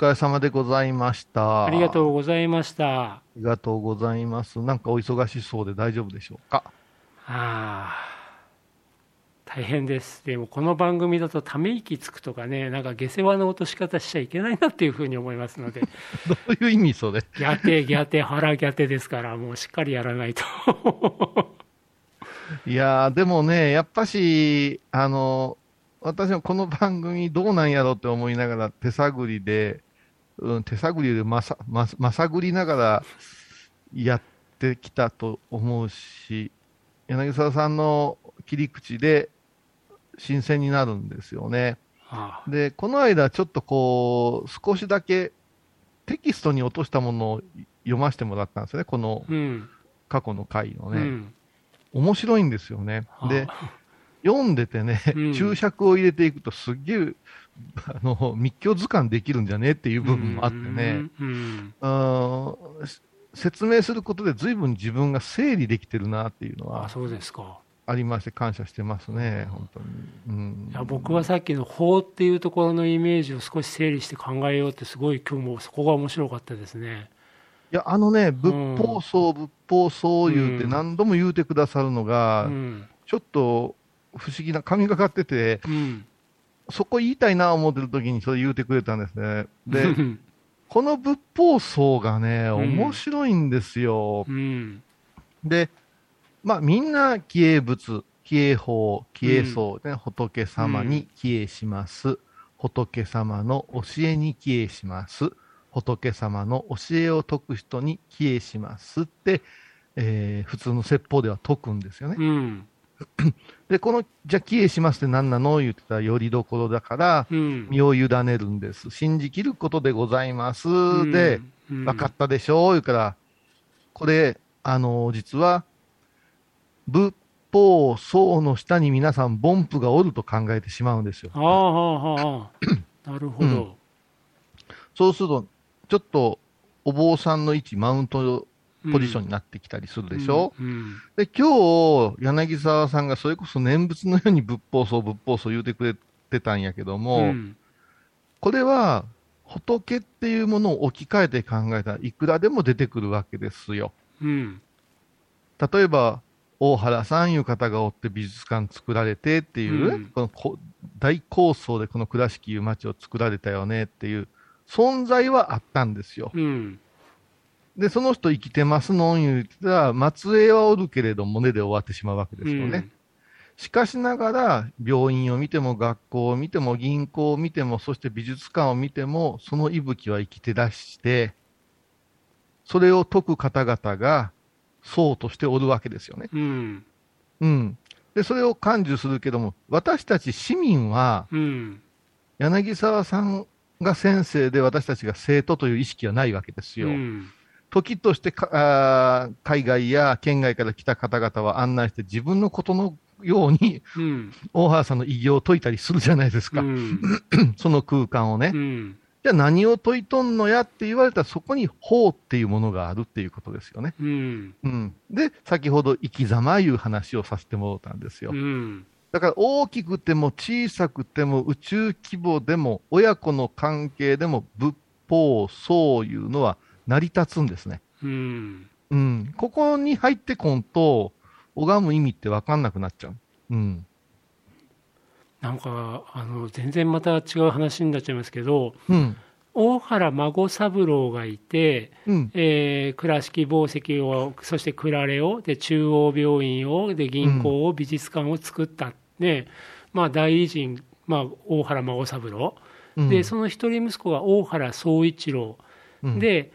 疲れ様でございました。ありがとうございました。ありがとうございます。なんかお忙しそうで大丈夫でしょうか？ああ、大変です。でもこの番組だとため息つくとかね、なんか下世話の落とし方しちゃいけないなっていうふうに思いますので、どういう意味それ？ギャテ、ギャテ、腹ギャテですから、もうしっかりやらないと。いやー、でもね、やっぱし、あの、私はこの番組どうなんやろうって思いながら手探りで、うん、手探りでまさ、ま、まさぐりながらやってきたと思うし、柳沢さんの切り口で新鮮になるんですよね。あで、この間ちょっとこう、少しだけテキストに落としたものを読ませてもらったんですよね、この。過去の回のね。うん。面白いんですよね。で、あ読んでてね、うん注釈を入れていくとすっげえ、あの、密教図鑑できるんじゃねっていう部分もあってね、うん。あ説明することで随分自分が整理できてるなっていうのあ、はそうですか。ありまして感謝してますね、本当に。うんいや僕はさっきの法っていうところのイメージを少し整理して考えようってすごい今日もそこが面白かったですね。いや、あのね、仏法僧、仏法僧言うてうん何度も言うてくださるのが、うん。ちょっと不思議な、神がかってて、うん。そこ言いたいな思ってる時にそれ言うてくれたんですね。で、この仏法僧がね、ん面白いんですよ。うん。で、まあみんな、帰依仏、帰依法、帰依僧、ね仏様に帰依します。仏様の教えに帰依します。仏様の教えを説く人に帰依しますって、えー普通の説法では説くんですよね。うん。で、この、じゃあ帰依しますって何なの？言ってたら、よりどころだから、うん。身を委ねるんです。信じきることでございます。で、うん、分かったでしょ？う言うから、これ、あの、実は、仏法僧の下に皆さん、凡夫がおると考えてしまうんですよ。あ。なるほど。そうすると、ちょっと、お坊さんの位置、マウントポジションになってきたりするでしょ、うんうんで、今日、柳沢さんがそれこそ念仏のように仏法僧、仏法僧言うてくれてたんやけども、うんこれは、仏っていうものを置き換えて考えたらいくらでも出てくるわけですよ。うん。例えば、大原さんいう方がおって美術館作られてっていう、うんこのこ大構想でこの倉敷いう街を作られたよねっていう存在はあったんですよ。うん。で、その人生きてますのん言ったら、末裔はおるけれどもねで終わってしまうわけですよね。しかしながら、病院を見ても、学校を見ても、銀行を見ても、そして美術館を見ても、その息吹は生きてらして、それを解く方々が、僧としておるわけですよね。うん。うん。で、それを感受するけども、私たち市民は、うん。柳沢さんが先生で私たちが生徒という意識はないわけですよ。うん。時としてかあー海外や県外から来た方々は案内して自分のことのようにうん。大原さんの偉業を解いたりするじゃないですか。うん。その空間をね。うん。じゃあ何を解いとんのやって言われたらそこに法っていうものがあるっていうことですよね。うん。うん。で、先ほど生き様いう話をさせてもらったんですよ。うん。だから大きくても小さくても宇宙規模でも親子の関係でも仏法、そういうのは成り立つんですね。うん。うん。ここに入ってこんと、拝む意味って分かんなくなっちゃう。うん。なんか、あの、全然また違う話になっちゃいますけど、うん。大原孫三郎がいて、うん。えー倉敷紡績を、そして倉れを、で、中央病院を、で、銀行を、美術館を作った。ね、まあ、大偉人、まあ、大原孫三郎。うんで、その一人息子が大原宗一郎。うん、で、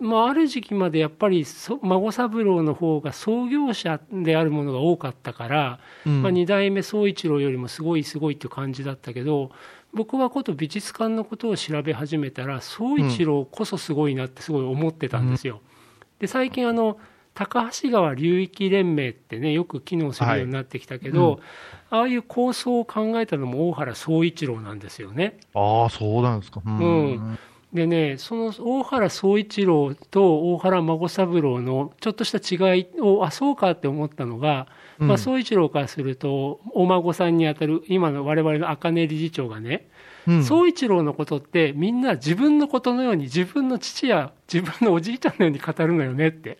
まあ、ある時期までやっぱりそ孫三郎の方が創業者であるものが多かったから、うんまあ、2代目宗一郎よりもすごいすごいっていう感じだったけど僕はこと美術館のことを調べ始めたら宗一郎こそすごいなってすごい思ってたんですよ。で最近あの高橋川流域連盟ってねよく機能するようになってきたけど、はいああいう構想を考えたのも大原宗一郎なんですよね。ああ、そうなんですか。うん。うんでね、その大原宗一郎と大原孫三郎のちょっとした違いを、あ、そうかって思ったのが、まあ、総一郎からすると、お孫さんにあたる今の我々の茜理事長がね、うん。総一郎のことって、みんな自分のことのように、自分の父や自分のおじいちゃんのように語るのよねって、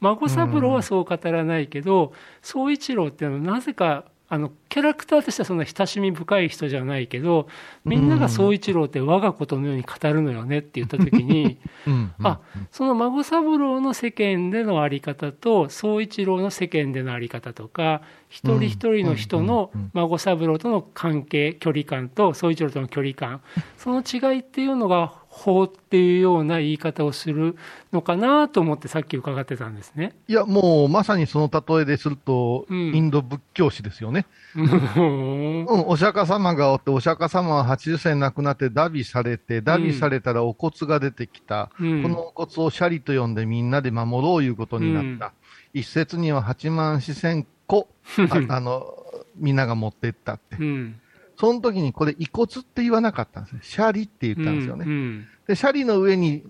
孫三郎はそう語らないけど、総一郎っていうのは、なぜかあのキャラクターとしてはそんな親しみ深い人じゃないけど、みんなが総一郎って我がことのように語るのよねって言ったときに、うん。あその孫三郎の世間でのあり方と、総一郎の世間でのあり方とか、一人一人の人の孫三郎との関係、距離感と総一郎との距離感、その違いっていうのが、法っていうような言い方をするのかなと思って、さっき伺ってたんですね。いや、もうまさにその例えですると、うんインド仏教史ですよね。う んうん、お釈迦様がおって、お釈迦様は80歳亡くなって、ダビされて、ダビされたらお骨が出てきた。うんこのお骨をシャリと呼んでみんなで守ろういうことになった。一説には8万四千個、ああの、みんなが持っていったって。うんその時にこれ遺骨って言わなかったんですね。シャリって言ったんですよね。うんで、シャリの上に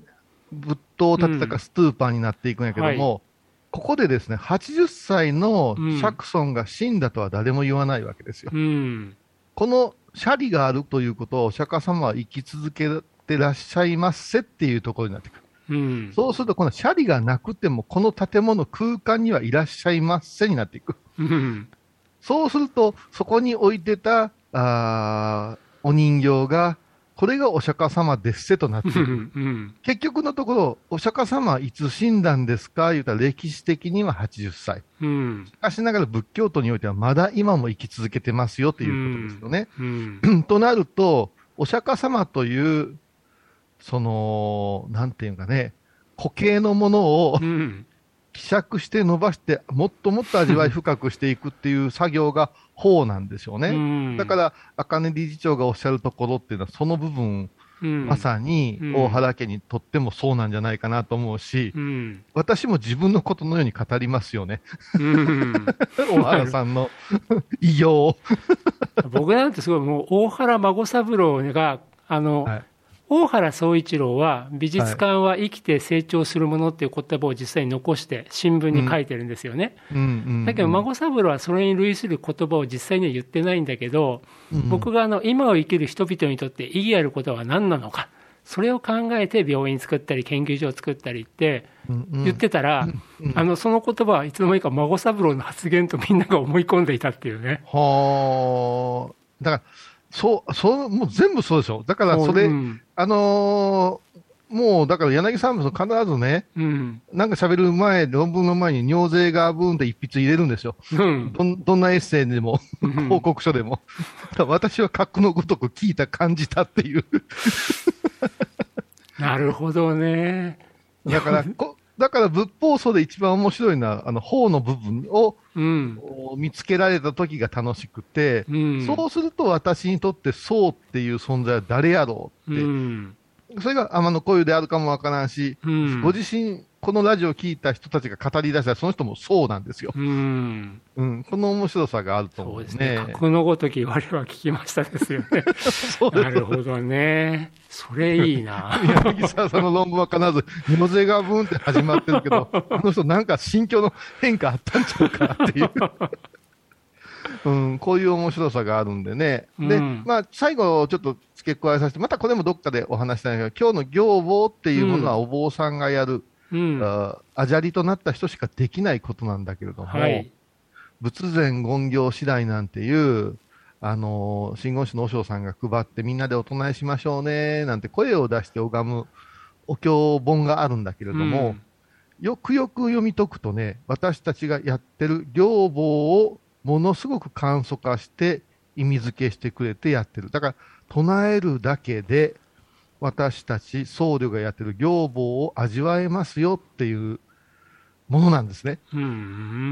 仏塔を建てたかうんストゥーパーになっていくんやけども、ここでですね、80歳の釈尊が死んだとは誰も言わないわけですよ。うんこのシャリがあるということをお釈迦様は生き続けてらっしゃいますせっていうところになってくる。うんそうすると、このシャリがなくても、この建物、空間にはいらっしゃいますせになっていく。うんそうすると、そこに置いてた、あーお人形が、これがお釈迦様ですせとなっていく。うん結局のところ、お釈迦様はいつ死んだんですか？言うたら歴史的には80歳。うんしかしながら仏教徒においてはまだ今も生き続けてますよということですよね。うん となると、お釈迦様という、その、なんていうかね、固形のものをうん希釈して伸ばして、もっともっと味わい深くしていくっていう作業が法なんでしょうね。うんだから、茜理事長がおっしゃるところっていうのは、その部分、うんまさにうん大原家にとってもそうなんじゃないかなと思うし、うん私も自分のことのように語りますよね。うん 大原さんの異業を。僕なんてすごいもう大原孫三郎があの、はい大原総一郎は美術館は生きて成長するものっていう言葉を実際に残して新聞に書いてるんですよね。うんうんうんだけど孫三郎はそれに類する言葉を実際には言ってないんだけど、うん僕があの今を生きる人々にとって意義あることは何なのか。それを考えて病院作ったり研究所を作ったりってうんうん言ってたら、あのその言葉はいつの間にか孫三郎の発言とみんなが思い込んでいたっていうね。はあ。だから、そう、そう、もう全部そうでしょ。だから、それ、うんあのーもう、だから柳さんも必ずね、うんなんか喋る前、論文の前に尿税がブーンって一筆入れるんですよ。うんどんどんなエッセイでも、うん 報告書でも。だから私は格のごとく聞いた、感じたっていう。なるほどね。だから、こだから仏法書で一番面白いのは、あの、法の部分をうん。見つけられた時が楽しくて、うん。そうすると私にとってそうっていう存在は誰やろうって、うん。それが天の声であるかもわからんし、うん。ご自身、このラジオを聞いた人たちが語り出したら、その人もそうなんですよ。うん。うん、この面白さがあると思そううでね。ですすね。格のごとき我は聞きましたですよね。そうですなるほどね。それいいな。柳沢さんの論文は必ず、尿税がブーンって始まってるけど、あの人なんか心境の変化あったんちゃうかなっていう。うん、こういう面白さがあるんでね。で、うんまあ、最後、ちょっと付け加えさせて、またこれもどっかでお話したいんだけど、今日の行坊っていうものはお坊さんがやる、うん。ああじゃりとなった人しかできないことなんだけれども、はい。仏前言行次第なんていう、あのー、真言宗の和尚さんが配ってみんなでお唱えしましょうね、なんて声を出して拝むお経本があるんだけれども、よくよく読み解くとね、私たちがやってる行法をものすごく簡素化して意味付けしてくれてやってる。だから、唱えるだけで、私たち僧侶がやってる行法を味わえますよっていうものなんですね。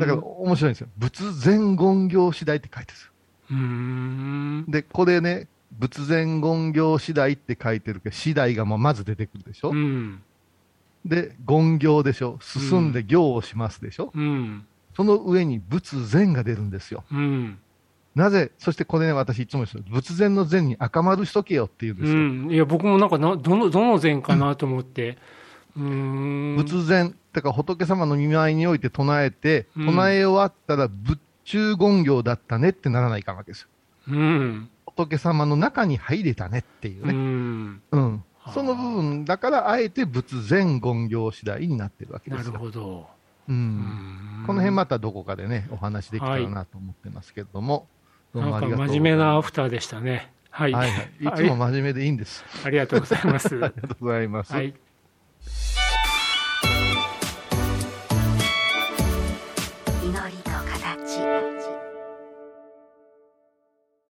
だから面白いんですよ。仏前言行次第って書いてるんですよ。うん。で、これね、仏前言行次第って書いてるけど、次第がまず出てくるでしょ。うん。で、言行でしょ。進んで行をしますでしょ。うん。その上に仏前が出るんですよ。うん。なぜ、そしてこれね、私いつも言うんですよ仏前の前に赤丸しとけよって言うんでうすよ。ん。いや、僕もなんかな、どの、どの禅かなと思って。うーん。仏前、だから仏様の見舞いにおいて唱えて、うん唱え終わったら仏中言行だったねってならないかんわけですよ。うん。仏様の中に入れたねっていううね。ん。うん。はあその部分だから、あえて仏前言行次第になってるわけでなるすよ。ほど。う。うんんこの辺またどこかでね、お話できたらなと思ってますけれども。どうなんか真面目なアフターでしたね。はい。はいはい。いつも真面目でいいんです。ありがとうございます。ありがとうございます。はい。